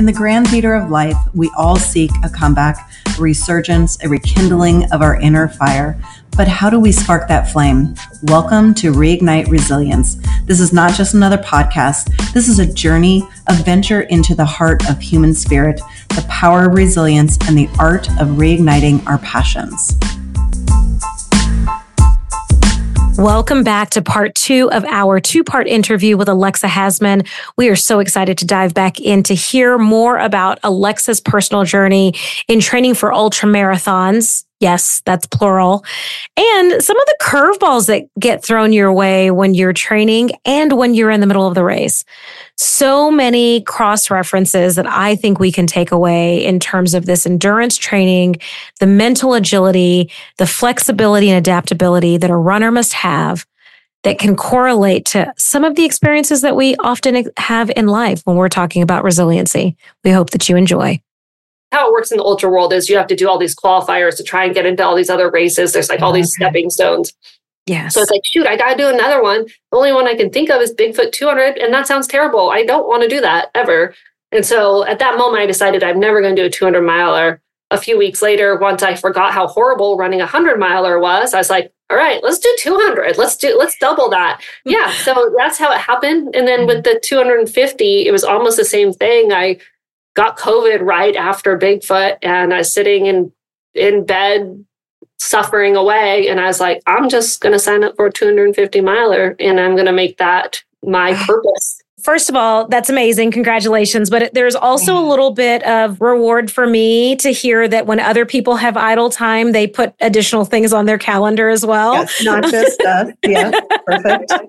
In the grand theater of life, we all seek a comeback, a resurgence, a rekindling of our inner fire. But how do we spark that flame? Welcome to Reignite Resilience. This is not just another podcast. This is a journey, a venture into the heart of human spirit, the power of resilience, and the art of reigniting our passions. Welcome back to part two of our two part interview with Alexa Hasman. We are so excited to dive back in to hear more about Alexa's personal journey in training for ultra marathons Yes, that's plural. And some of the curveballs that get thrown your way when you're training and when you're in the middle of the race. So many cross references that I think we can take away in terms of this endurance training, the mental agility, the flexibility and adaptability that a runner must have that can correlate to some of the experiences that we often have in life when we're talking about resiliency. We hope that you enjoy how it works in the ultra world is you have to do all these qualifiers to try and get into all these other races. There's like all these mm-hmm. stepping stones. Yeah. So it's like, shoot, I got to do another one. The only one I can think of is Bigfoot 200. And that sounds terrible. I don't want to do that ever. And so at that moment, I decided I'm never going to do a 200 miler. A few weeks later, once I forgot how horrible running a 100 miler was, I was like, all right, let's do 200. Let's do, let's double that. Yeah. So that's how it happened. And then with mm-hmm. the 250, it was almost the same thing. I got COVID right after Bigfoot, and I was sitting in in bed suffering away, and I was like, I'm just going to sign up for a 250 miler, and I'm going to make that my purpose first of all, that's amazing. Congratulations. But there's also a mm-hmm. little bit of reward for me to hear that when other people have idle time, they put additional things on their calendar as well. Yes, not just us. yeah, perfect.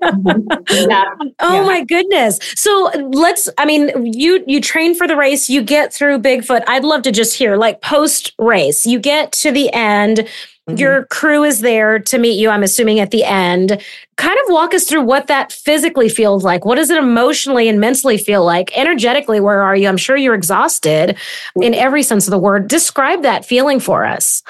Yeah. Oh yeah. my goodness. So let's, I mean, you, you train for the race, you get through Bigfoot. I'd love to just hear like post race, you get to the end Mm-hmm. Your crew is there to meet you, I'm assuming, at the end. Kind of walk us through what that physically feels like. What does it emotionally and mentally feel like? Energetically, where are you? I'm sure you're exhausted in every sense of the word. Describe that feeling for us.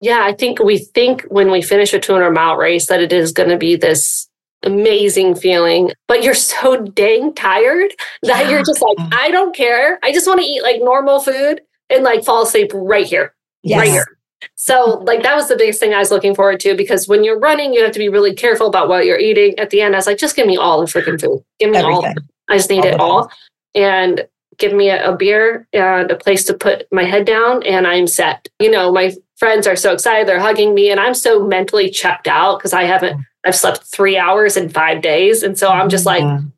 Yeah, I think we think when we finish a 200 mile race that it is going to be this amazing feeling, but you're so dang tired that yeah. you're just like, I don't care. I just want to eat like normal food and like fall asleep right here, yes. right here. So, like, that was the biggest thing I was looking forward to because when you're running, you have to be really careful about what you're eating. At the end, I was like, just give me all the freaking food. Give me Everything. all. I just need all it all. And give me a, a, beer and a place to put my head down, and I'm set. You know, my friends are so excited. They're hugging me, and I'm so mentally checked out because I haven't, I've slept three hours in five days. And so I'm just like, mm-hmm.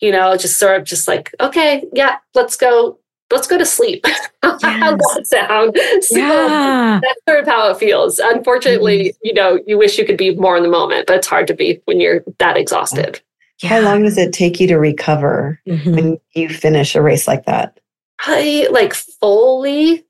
you know, just sort of just like, okay, yeah, let's go let's go to sleep. Yes. How's that sound? So yeah. that's sort of how it feels. Unfortunately, mm-hmm. you know, you wish you could be more in the moment, but it's hard to be when you're that exhausted. Yeah. How long does it take you to recover mm-hmm. when you finish a race like that? Probably like fully,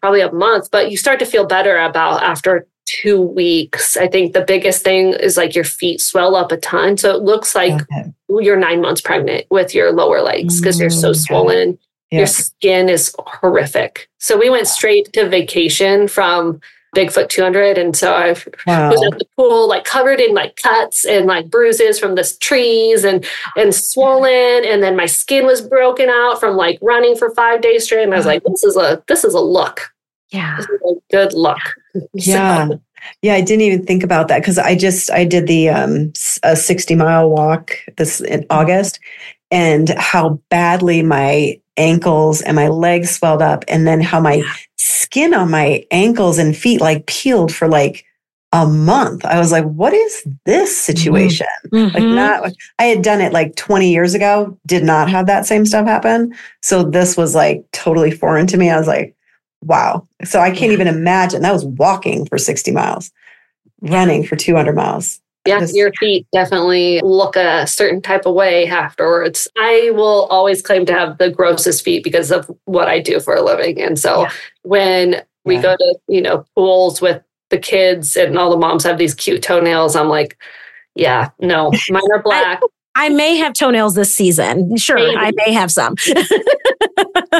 probably a month, but you start to feel better about after two weeks. I think the biggest thing is like your feet swell up a ton. So it looks like okay. you're nine months pregnant with your lower legs because mm-hmm. they're so mm, swollen yeah. your skin is horrific. So we went straight to vacation from Bigfoot 200. And so I wow. was at the pool, like covered in like cuts and like bruises from the trees and, and swollen. And then my skin was broken out from like running for five days straight. And I was like, this is a, this is a look. Yeah. A good look. Yeah. So, yeah, I didn't even think about that because I just I did the um a 60 mile walk this in August and how badly my ankles and my legs swelled up and then how my skin on my ankles and feet like peeled for like a month. I was like, what is this mm-hmm. situation? Mm-hmm. Like not I had done it like 20 years ago, did not have that same stuff happen. So this was like totally foreign to me. I was like, wow. So I can't even imagine. That was walking for 60 miles, running for 200 miles. Yeah, your feet definitely look a certain type of way afterwards. I will always claim to have the grossest feet because of what I do for a living. And so yeah. when we yeah. go to, you know, pools with the kids and all the moms have these cute toenails, I'm like, yeah, no, mine are black. I, I may have toenails this season. Sure, Maybe. I may have some.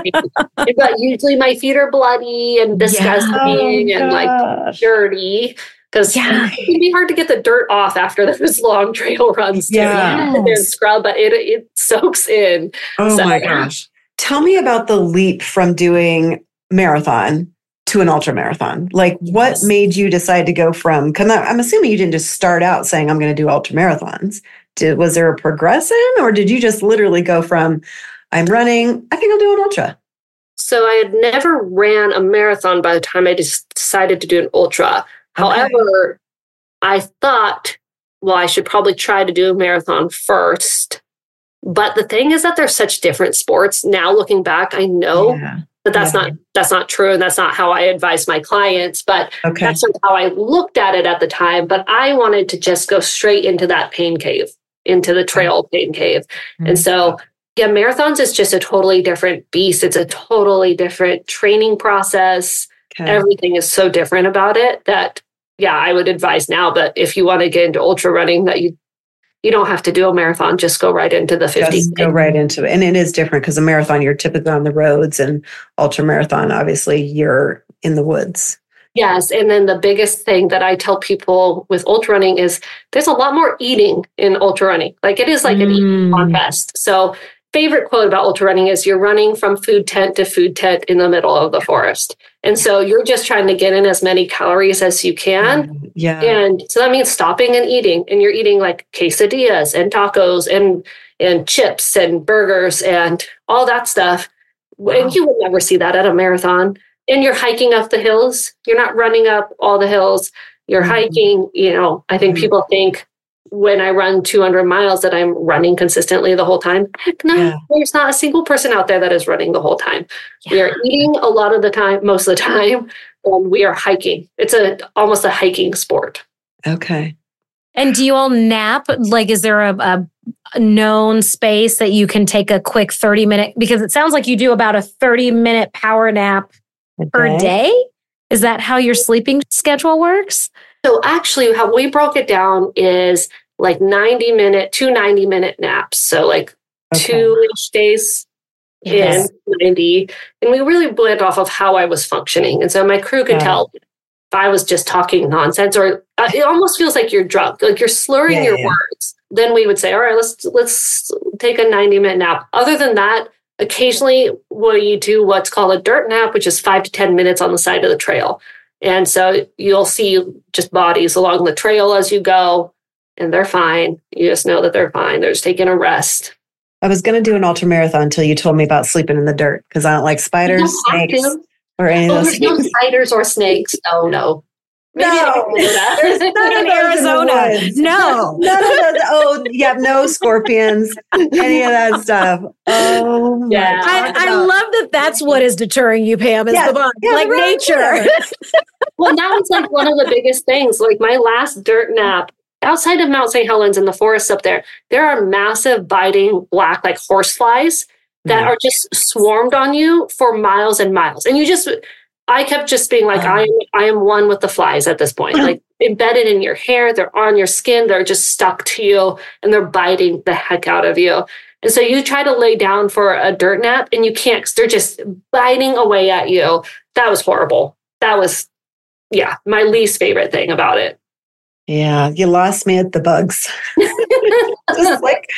but usually my feet are bloody and disgusting yeah. oh, and like dirty because yeah. it can be hard to get the dirt off after those long trail runs. Too. Yeah, there's scrub, but it it soaks in. Oh so, my gosh. tell me about the leap from doing marathon to an ultra marathon. Like, what Yes. made you decide to go from? Because I'm assuming you didn't just start out saying I'm going to do ultra marathons. Did was there a progression, or did you just literally go from I'm running? I think I'll do an ultra. So I had never ran a marathon by the time I just decided to do an ultra. However, I thought, well, I should probably try to do a marathon first. But the thing is that they're such different sports. Now looking back, I know Yeah. that that's Yeah. not that's not true, and that's not how I advise my clients. But Okay. that's how I looked at it at the time. But I wanted to just go straight into that pain cave, into the trail pain cave. And mm-hmm. so, yeah, marathons is just a totally different beast. It's a totally different training process. Okay. Everything is so different about it that, yeah, I would advise now. But if you want to get into ultra running, that you you don't have to do a marathon. Just go right into the 50. Just go right into it. And it is different because a marathon, you're typically on the roads, and ultra marathon, obviously, you're in the woods. Yes. And then the biggest thing that I tell people with ultra running is there's a lot more eating in ultra running. Like it is like an eating Mm. contest. So, favorite quote about ultra running is you're running from food tent to food tent in the middle of the forest. And so you're just trying to get in as many calories as you can. Yeah. And so that means stopping and eating. And you're eating like quesadillas and tacos and and chips and burgers and all that stuff. Wow. And you would never see that at a marathon. And you're hiking up the hills. You're not running up all the hills. You're Mhm. hiking, you know, I think Mhm. people think when I run 200 miles that I'm running consistently the whole time. Heck no, Yeah. there's not a single person out there that is running the whole time. We are eating a lot of the time, most of the time, and we are hiking. It's a almost a hiking sport. Okay. And do you all nap? Like, is there a, a known space that you can take a quick 30 minute? Because it sounds like you do about a 30 minute power nap per Okay. day. Is that how your sleeping schedule works? So actually, how we broke it down is like 90 minute, two 90 minute naps. So like Okay. two ish days Yes. in 90. And we really went off of how I was functioning. And so my crew could Got it. tell if I was just talking nonsense or uh, it almost feels like you're drunk, like you're slurring Yeah, your yeah. words. Then we would say, all right, let's let's take a 90 minute nap. Other than that, occasionally we do what's called a dirt nap, which is five to 10 minutes on the side of the trail. And so you'll see just bodies along the trail as you go, and they're fine. You just know that they're fine. They're just taking a rest. I was going to do an ultra marathon until you told me about sleeping in the dirt because I don't like spiders, don't snakes, to. or any Oh, of there's those no spiders or snakes. Oh no. Maybe No, can there's none In those in the Arizona. woods. No. None of those. Oh, yeah, no scorpions, any of that stuff. Oh, my Yeah. I, I love that that's what is deterring you, Pam, is Yeah, the bond, yeah, like right, nature. well, now it's like one of the biggest things. Like my last dirt nap outside of Mount St. Helens in the forest up there, there are massive biting black like horse flies that are just swarmed on you for miles and miles. And you just I kept just being like, Wow. I am I am one with the flies at this point. Like embedded in your hair, they're on your skin, they're just stuck to you and they're biting the heck out of you. And so you try to lay down for a dirt nap and you can't because they're just biting away at you. That was horrible. That was, yeah, my least favorite thing about it. Yeah, you lost me at the bugs. Just like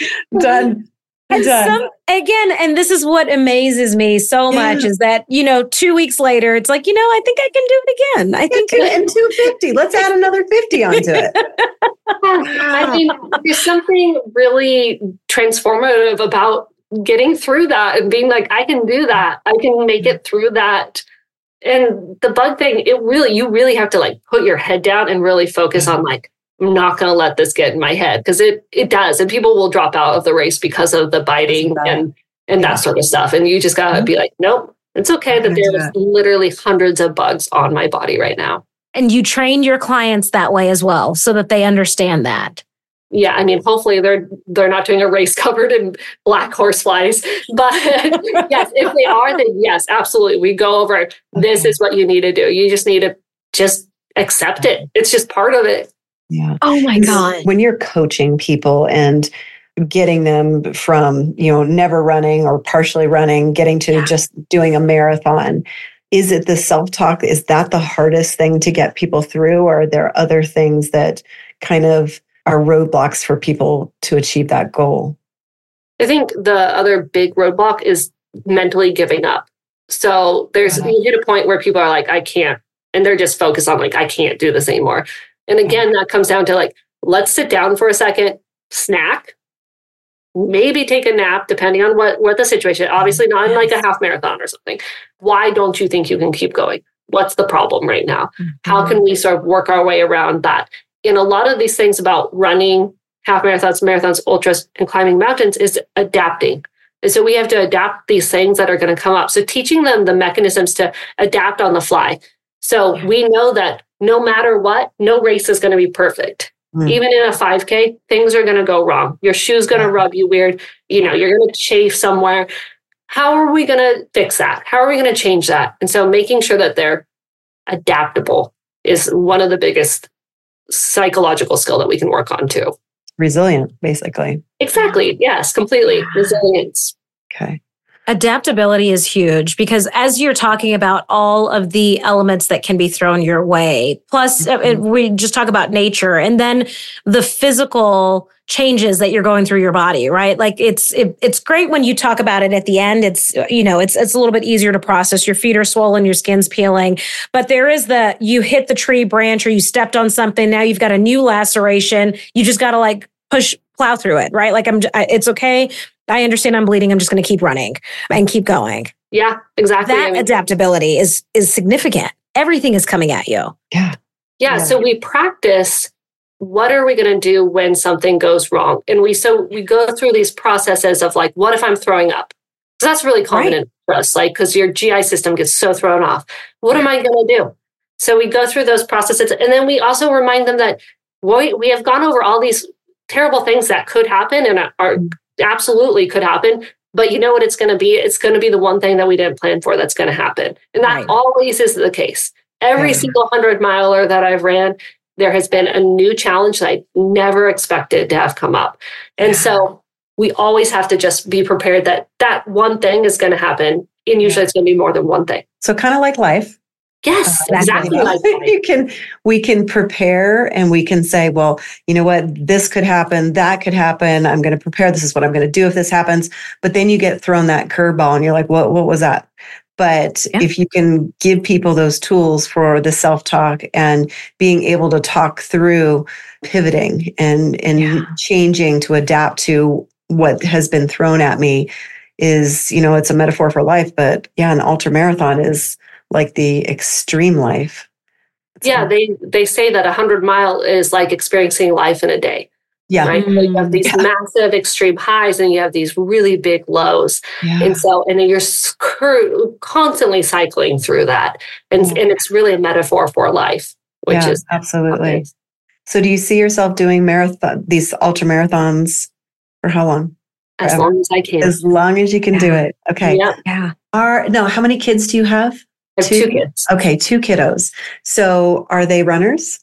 done. And Done. some, again, and this is what amazes me so much Yeah. is that, you know, two weeks later, it's like, you know, I think I can do it again. I think I- and 250. Let's add another 50 onto it. I mean, there's something really transformative about getting through that and being like, I can do that. I can make it through that. And the bug thing, it really, you really have to like put your head down and really focus on like, I'm not going to let this get in my head because it it does, and people will drop out of the race because of the biting that. and and Yeah. that sort of stuff. And you just gotta Mhm. be like, nope, it's okay that gonna there's literally hundreds of bugs on my body right now. and you train your clients that way as well so that they understand that. Yeah i mean hopefully they're they're not doing a race covered in black horse flies but yes if they are then yes absolutely we go over this is what you need to do you just need to just accept it it's just part of it Yeah. Oh my God. When you're coaching people and getting them from, you know, never running or partially running, getting to Yeah. just doing a marathon, is it the self talk? Is that the hardest thing to get people through? Or are there other things that kind of are roadblocks for people to achieve that goal? i think the other big roadblock is mentally giving up. So there's you hit a point where people are like, I can't. Uh-huh. you hit a point where people are like, I can't, and they're just focused on like, I can't do this anymore. And again, that comes down to like, let's sit down for a second, snack, maybe take a nap, depending on what what the situation. Obviously, not in like a half marathon or something. Why don't you think you can keep going? What's the problem right now? How can we sort of work our way around that? In a lot of these things about running half marathons, marathons, ultras, and climbing mountains is adapting. And so we have to adapt these things that are going to come up. So teaching them the mechanisms to adapt on the fly. So Yeah. we know that no matter what, no race is going to be perfect. Mm. Even in a 5K, things are going to go wrong. Your shoe's going to rub you weird. You know, you're going to chafe somewhere. How are we going to fix that? How are we going to change that? And so making sure that they're adaptable is one of the biggest psychological skill that we can work on too. Resilient, basically. Exactly. Yes, completely. Resilience. Okay. Adaptability is huge because as you're talking about all of the elements that can be thrown your way, plus uh, Mhm. we just talk about nature and then the physical changes that you're going through your body, right? Like it's it, it's great when you talk about it at the end. It's uh, you know, it's it's a little bit easier to process. Your feet are swollen, your skin's peeling, but there is the you hit the tree branch or you stepped on something, now you've got a new laceration. You just got to like push plow through it, right? Like I'm it's okay. I understand I'm bleeding. I'm just going to keep running and keep going. Yeah, exactly. I That mean, adaptability is is significant. Everything is coming at you. Yeah. yeah, yeah. so we practice what are we going to do when something goes wrong? And we so we go through these processes of like what if I'm throwing up? So that's really common Right. in for us like cuz your GI system gets so thrown off. What am I going to do? So we go through those processes and then we also remind them that we, we have gone over all these terrible things that could happen and are absolutely could happen. But you know what it's going to be? It's going to be the one thing that we didn't plan for that's going to happen. And that Right. always is the case. Every Yeah. single 100 miler that I've ran, there has been a new challenge that I never expected to have come up. And Yeah. so we always have to just be prepared that that one thing is going to happen. And usually it's going to be more than one thing. So kind of like life. Yes, Uh, exactly. You can we can prepare and we can say, well, you know what, this could happen, that could happen. I'm going to prepare. This is what I'm going to do if this happens. But then you get thrown that curveball and you're like, what what was that? But Yeah. if you can give people those tools for the self-talk and being able to talk through pivoting and and Yeah. changing to adapt to what has been thrown at me is, you know, it's a metaphor for life, but yeah, an ultra marathon is like the extreme life. It's Yeah, like- they they say that a hundred mile is like experiencing life in a day, yeah, right? So you have these mm. Yeah. massive extreme highs and you have these really big lows, yeah. and so and you're scur- constantly cycling through that, and Yeah. and it's really a metaphor for life, which yeah, is absolutely. So, do you see yourself doing marathon, these ultra marathons, for how long? As forever. long as I can. As long as you can do it. Okay. Yeah, Yeah. Are no? How many kids do you have? Have Two? two kids. Okay, two kiddos. So, are they runners?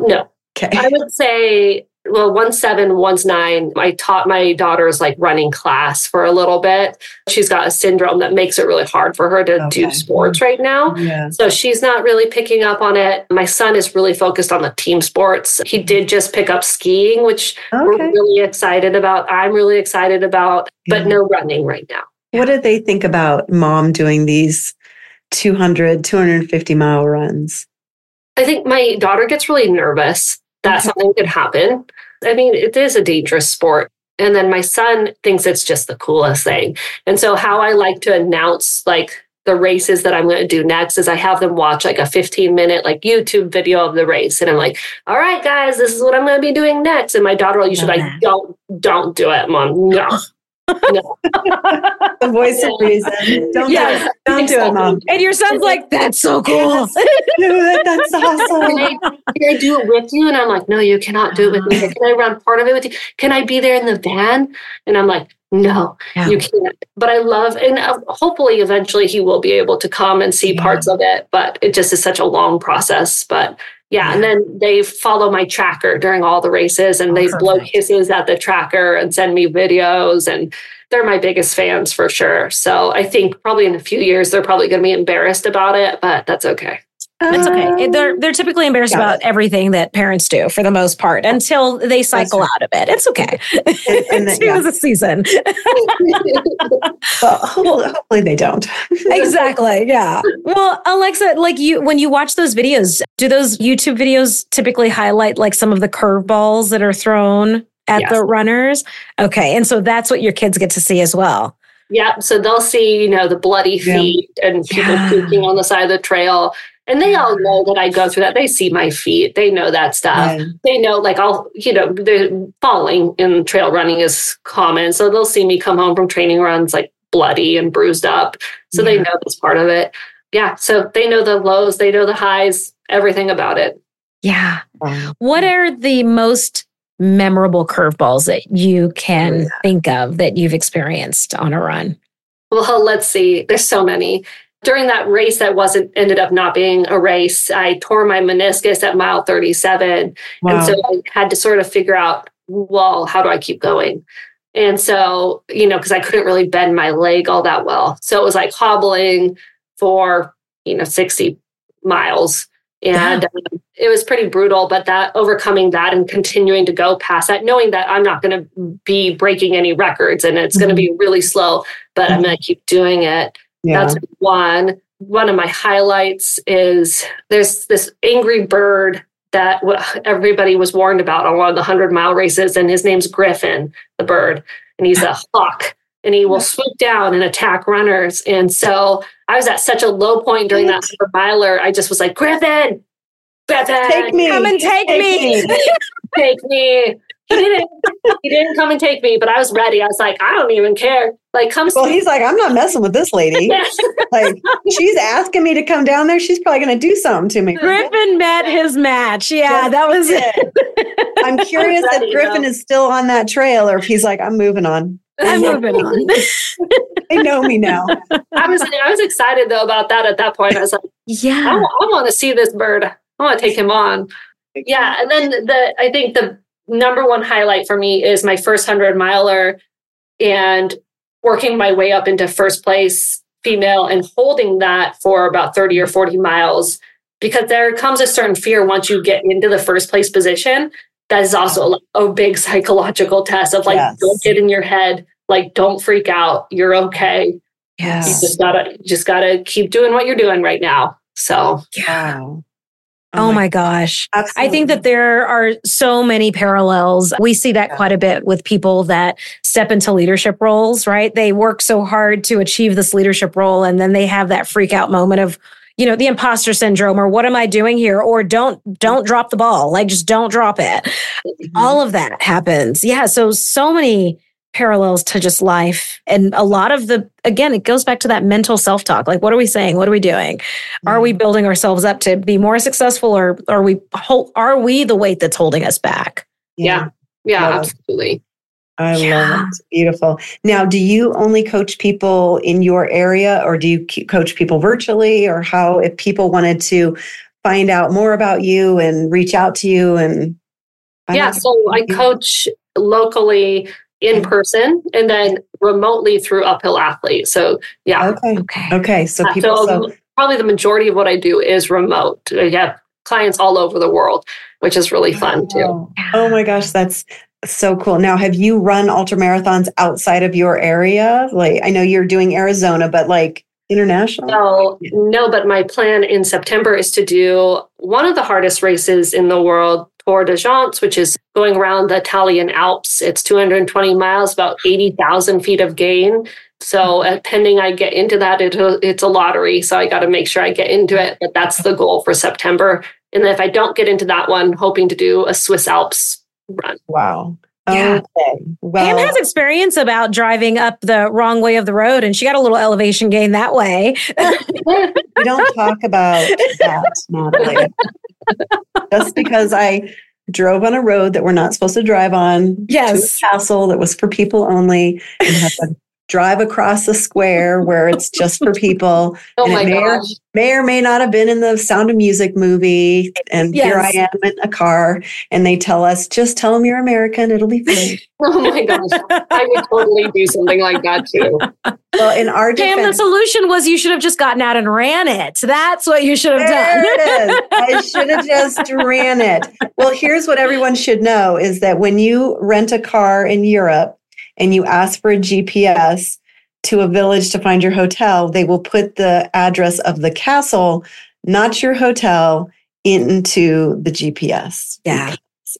No, Okay. I would say, well, one's seven, one's nine. I taught my daughter's like running class for a little bit. She's got a syndrome that makes it really hard for her to Okay. do sports right now. Yeah. So she's not really picking up on it. My son is really focused on the team sports. He did just pick up skiing, which we're really excited about. I'm really excited about, but Yeah. no running right now. What did they think about mom doing these 200, 250 mile runs? I think my daughter gets really nervous that something could happen. I mean, it is a dangerous sport. And then my son thinks it's just the coolest thing. And so, how I like to announce like the races that I'm going to do next is I have them watch like a 15 minute like YouTube video of the race. And I'm like, all right, guys, this is what I'm going to be doing next. And my daughter will usually like, don't, don't do it, mom. No. The voice of reason. Don't Yes, do it. Don't do it, mom. And your son's like, that's so cool. Yes. It. That's Can awesome. I, can I do it with you? And I'm like, no, you cannot do it with me. Can I run part of it with you? Can I be there in the van? And I'm like, no, Yeah. you can't. But I love, and uh, hopefully eventually he will be able to come and see Yeah. parts of it. But it just is such a long process. But yeah, and then they follow my tracker during all the races and Oh, they blow kisses at the tracker and send me videos. And they're my biggest fans for sure. So I think probably in a few years, they're probably going to be embarrassed about it, but that's okay. It's okay. Um, they're they're typically embarrassed about everything that parents do for the most part until they cycle right. out of it. It's okay. And, and then, yeah. a season. well, hopefully they don't. exactly. Yeah. Well, Alexa, like you, when you watch those videos, do those YouTube videos typically highlight like some of the curveballs that are thrown at yes. the runners? Okay, and so that's what your kids get to see as well. Yeah, so they'll see, you know, the bloody feet yeah. and people yeah. puking on the side of the trail. And they all know that I go through that. They see my feet. They know that stuff. Yeah. They know, like, I'll, you know, the falling in trail running is common. So they'll see me come home from training runs like bloody and bruised up. So yeah. they know that's part of it. Yeah. So they know the lows, they know the highs, everything about it. Yeah. Wow. What are the most memorable curveballs that you can yeah. think of that you've experienced on a run? Well, let's see. There's so many during that race that wasn't ended up not being a race i tore my meniscus at mile 37 wow. and so i had to sort of figure out well how do i keep going and so you know because i couldn't really bend my leg all that well so it was like hobbling for you know 60 miles and um, it was pretty brutal but that overcoming that and continuing to go past that knowing that i'm not going to be breaking any records and it's mm-hmm. going to be really slow but mm-hmm. i'm going to keep doing it yeah. That's one. One of my highlights is there's this angry bird that everybody was warned about on one of the 100 mile races, and his name's Griffin, the bird, and he's a hawk. And he will swoop down and attack runners. And so I was at such a low point during that 100 miler. I just was like, Griffin, Griffin, take me, come and take, take me. me. take me didn't he didn't come and take me, but I was ready. I was like, I don't even care. Like, come. Well, he's like, I'm not messing with this lady. like, she's asking me to come down there. She's probably going to do something to me. Griffin met his match. Yeah, that was it. I'm curious if Griffin is still on that trail, or if he's like, I'm moving on. I'm moving on. they know me now. I was I was excited though about that at that point. I was like, yeah, I, I want to see this bird. I want to take him on. Yeah, and then the I think the number one highlight for me is my first 100 miler and working my way up into first place female and holding that for about 30 or 40 miles. Because there comes a certain fear once you get into the first place position that is also a big psychological test of like yes. don't get in your head like don't freak out you're okay. Yes. you just gotta just gotta keep doing what you're doing right now. So yeah Oh, oh my gosh. Absolutely. I think that there are so many parallels. We see that quite a bit with people that step into leadership roles, right? They work so hard to achieve this leadership role and then they have that freak out moment of, you know, the imposter syndrome or what am I doing here? Or don't don't drop the ball. Like just don't drop it. Mm-hmm. All of that happens. Yeah, so so many parallels to just life. And a lot of the, again, it goes back to that mental self talk. Like, what are we saying? What are we doing? Mm-hmm. Are we mm-hmm. building ourselves up to be more successful or are we, are we the weight that's holding us back? Yeah. Yeah, yeah absolutely. I yeah. love it. Beautiful. Now, do you only coach people in your area or do you coach people virtually or how, if people wanted to find out more about you and reach out to you and yeah, so I coach locally in person and then remotely through uphill athlete. So yeah. Okay. Okay. Okay. So people so, so probably the majority of what I do is remote. I have clients all over the world, which is really fun oh. too. Oh my gosh, that's so cool. Now, have you run ultra marathons outside of your area? Like I know you're doing Arizona, but like international? No, no, but my plan in September is to do one of the hardest races in the world, Tour de France, which is going around the Italian Alps. It's 220 miles, about 80,000 feet of gain. So, uh, pending I get into that, it, it's a lottery. So, I got to make sure I get into it. But that's the goal for September. And then if I don't get into that one, hoping to do a Swiss Alps run. Wow. Yeah. Okay. Well, Pam has experience about driving up the wrong way of the road, and she got a little elevation gain that way. we don't talk about that, Natalie. Just because I drove on a road that we're not supposed to drive on. Yes. To a castle that was for people only and had a drive across the square where it's just for people. Oh and my it may or, gosh. may or may not have been in the Sound of Music movie. And here I am in a car, and they tell us, just tell them you're American, it'll be fine. Oh my gosh. I would totally do something like that too. well, in our Pam, the solution was you should have just gotten out and ran it. That's what you should have There done. it is. I should have just ran it. Well, here's what everyone should know is that when you rent a car in Europe and you ask for a GPS to a village to find your hotel, they will put the address of the castle, not your hotel, into the GPS. Yeah.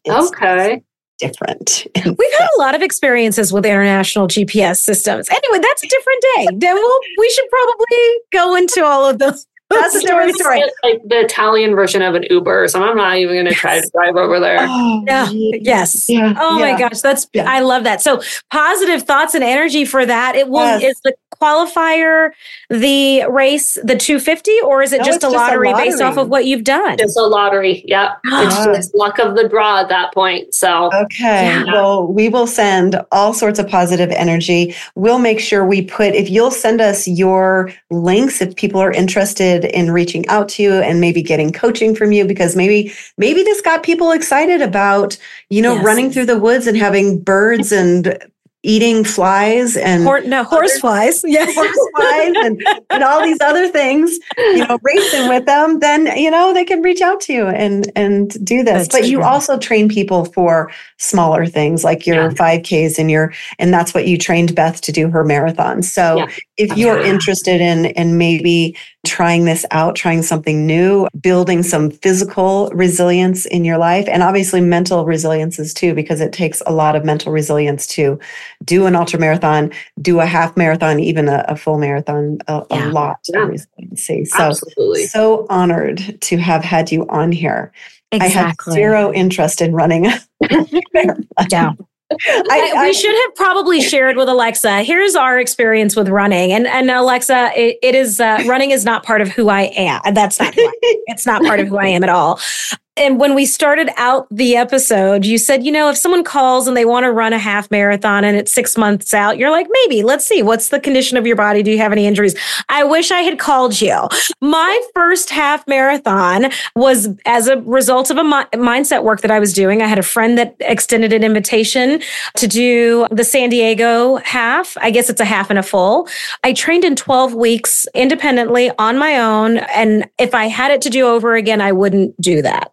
It's Okay. different. We've had a lot of experiences with international GPS systems. Anyway, that's a different day. Then we'll, we should probably go into all of those. That's a different story. It's like the Italian version of an Uber, so I'm not even going to try to drive over there. Oh, oh Yeah. Yes. Yeah. Oh yeah. my gosh, that's Yeah. I love that. So positive thoughts and energy for that. It will Yes. is the qualifier the race the 250 or is it No, just a just a lottery, based off of what you've done? It's a lottery. Yep. It's just luck of the draw at that point. So Okay. Yeah. Well, we will send all sorts of positive energy. We'll make sure we put, if you'll send us your links, if people are interested in reaching out to you and maybe getting coaching from you, because maybe, maybe this got people excited about, you know, Yes. running through the woods and having birds and eating flies and Hor- no, horse flies. Yeah. horse flies and, and all these other things, you know, racing with them, then you know they can reach out to you and and do this. That's but you also train people for smaller things like your Yeah. 5Ks and your and that's what you trained Beth to do her marathon. So Yeah. if you're Yeah. interested in in maybe trying this out, trying something new, building some physical resilience in your life and obviously mental resiliences too, because it takes a lot of mental resilience to do an ultra marathon, do a half marathon, even a, a full marathon, a, Yeah. a lot Yeah. of resiliency. So, absolutely. so honored to have had you on here. I have Exactly. zero interest in running a marathon. Yeah. I, I- I- we should have probably shared with Alexa. Here's our experience with running, and and Alexa, it, it is uh, running is not part of who I am. That's not. Who I. It's not part of who I am at all. And when we started out the episode, you said, you know, if someone calls and they want to run a half marathon and it's six months out, you're like, maybe, let's see, what's the condition of your body? Do you have any injuries? I wish I had called you. My first half marathon was as a result of a mi- mindset work that I was doing. I had a friend that extended an invitation to do the San Diego half. I guess it's a half and a full. I trained in 12 weeks independently on my own. And if I had it to do over again, I wouldn't do that.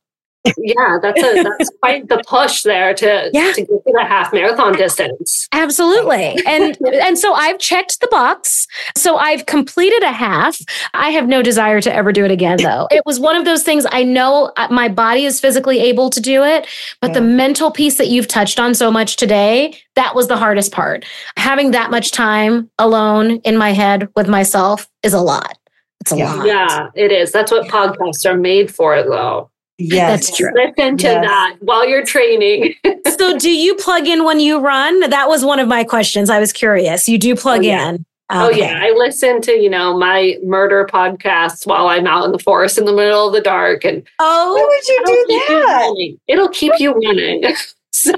Yeah, that's a that's quite the push there to Yeah. to get to the half marathon distance. Absolutely. And and so I've checked the box. So I've completed a half. I have no desire to ever do it again though. It was one of those things I know uh, my body is physically able to do it, but the mental piece that you've touched on so much today, that was the hardest part. Having that much time alone in my head with myself is a lot. It's a Yeah. lot. Yeah, it is. That's what podcasts are made for, though. Yes, That's true. Listen to Yes. that while you're training. so do you plug in when you run? That was one of my questions. I was curious. You do plug Oh, yeah. in. Oh yeah, I listen to you know my murder podcasts while I'm out in the forest in the middle of the dark, and Oh, Why would you do keep you that? It'll keep you running. so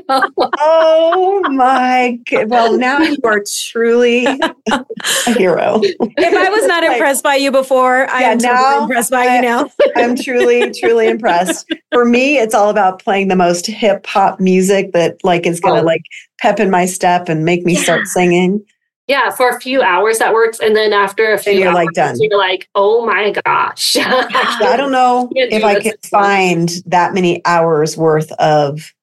Oh my god. Well, now you are truly a hero. if I was not Like, impressed by you before, I Yeah, am totally now impressed by I- you now. I'm truly, truly impressed. For me, it's all about playing the most hip hop music that like is gonna Oh. like pep in my step and make me start singing. yeah, for a few hours that works, and then after a few you're, hours, like, done. you're like, oh my gosh. I don't know Can't if do I can find that many hours worth of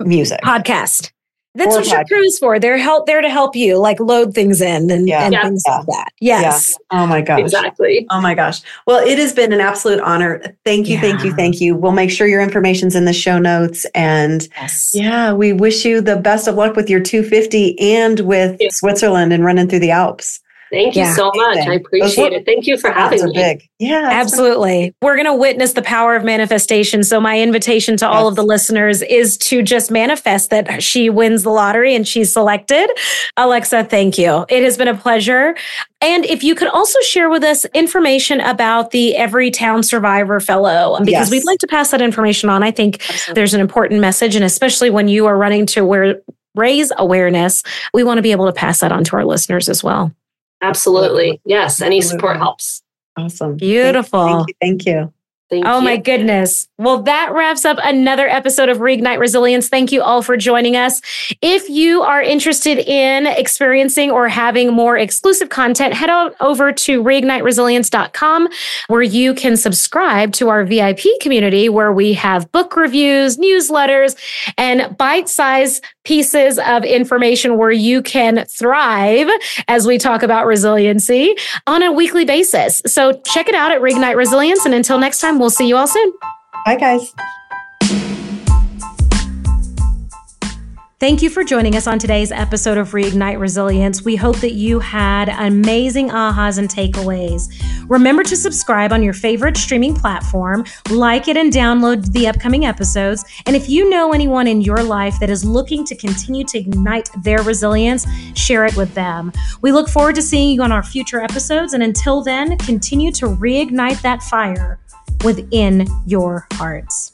music. Podcast. That's Or what your podcast. crew's for. They're help there to help you, like load things in and, Yeah. and Yeah. things Yeah. like that. Yes. Oh my gosh. exactly. Oh my gosh. Well, it has been an absolute honor. Thank you, thank you, thank you. We'll make sure your information's in the show notes. And Yes. yeah, we wish you the best of luck with your 250 and with Yeah. Switzerland and running through the Alps. Thank you Yeah. so much. I appreciate it. Thank you for having me. big. Yeah. Absolutely. We're going to witness the power of manifestation. So, my invitation to all of the listeners is to just manifest that she wins the lottery and she's selected. Alexa, thank you. It has been a pleasure. And if you could also share with us information about the Everytown Survivor Fellow, um, because Yes. we'd like to pass that information on. I think Absolutely. there's an important message, and especially when you are running to where raise awareness, we want to be able to pass that on to our listeners as well. Absolutely. Yes. Any support helps. Awesome. Beautiful. Thank you. Thank you. Thank oh you. my goodness. Well, that wraps up another episode of Reignite Resilience. Thank you all for joining us. If you are interested in experiencing or having more exclusive content, head on over to reigniteresilience.com where you can subscribe to our VIP community where we have book reviews, newsletters, and bite-sized pieces of information where you can thrive as we talk about resiliency on a weekly basis. So check it out at Reignite Resilience. And until next time, we'll see you all soon. Bye, guys. Thank you for joining us on today's episode of Reignite Resilience. We hope that you had amazing ahas and takeaways. Remember to subscribe on your favorite streaming platform, like it, and download the upcoming episodes. And if you know anyone in your life that is looking to continue to ignite their resilience, share it with them. We look forward to seeing you on our future episodes. And until then, continue to reignite that fire within your hearts.